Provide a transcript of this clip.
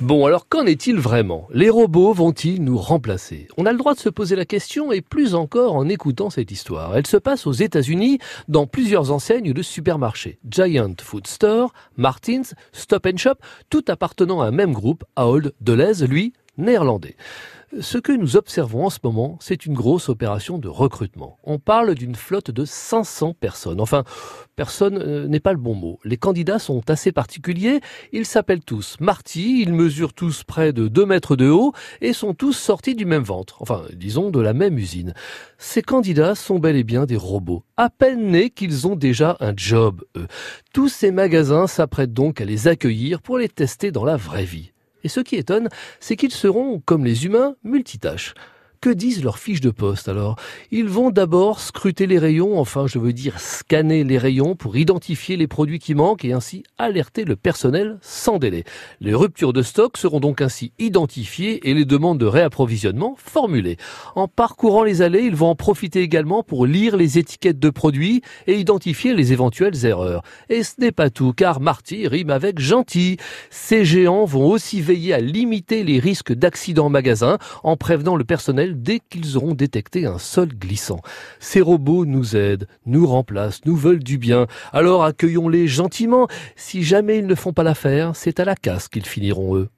Bon, alors qu'en est-il vraiment? Les robots vont-ils nous remplacer? On a le droit de se poser la question et plus encore en écoutant cette histoire. Elle se passe aux États-Unis dans plusieurs enseignes de supermarchés. Giant Food Store, Martins, Stop Shop, tout appartenant à un même groupe, Ahold Deleuze, lui, néerlandais. Ce que nous observons en ce moment, c'est une grosse opération de recrutement. On parle d'une flotte de 500 personnes. Enfin, personne euh, n'est pas le bon mot. Les candidats sont assez particuliers. Ils s'appellent tous Marty, ils mesurent tous près de 2 mètres de haut et sont tous sortis du même ventre. Enfin, disons de la même usine. Ces candidats sont bel et bien des robots. À peine nés qu'ils ont déjà un job, eux. Tous ces magasins s'apprêtent donc à les accueillir pour les tester dans la vraie vie. Et ce qui étonne, c'est qu'ils seront, comme les humains, multitâches. Que disent leurs fiches de poste alors? Ils vont d'abord scruter les rayons, enfin je veux dire scanner les rayons pour identifier les produits qui manquent et ainsi alerter le personnel sans délai. Les ruptures de stock seront donc ainsi identifiées et les demandes de réapprovisionnement formulées. En parcourant les allées, ils vont en profiter également pour lire les étiquettes de produits et identifier les éventuelles erreurs. Et ce n'est pas tout, car Marty rime avec gentil. Ces géants vont aussi veiller à limiter les risques d'accidents en magasin en prévenant le personnel dès qu'ils auront détecté un sol glissant. Ces robots nous aident, nous remplacent, nous veulent du bien. Alors accueillons-les gentiment. Si jamais ils ne font pas l'affaire, c'est à la casse qu'ils finiront eux.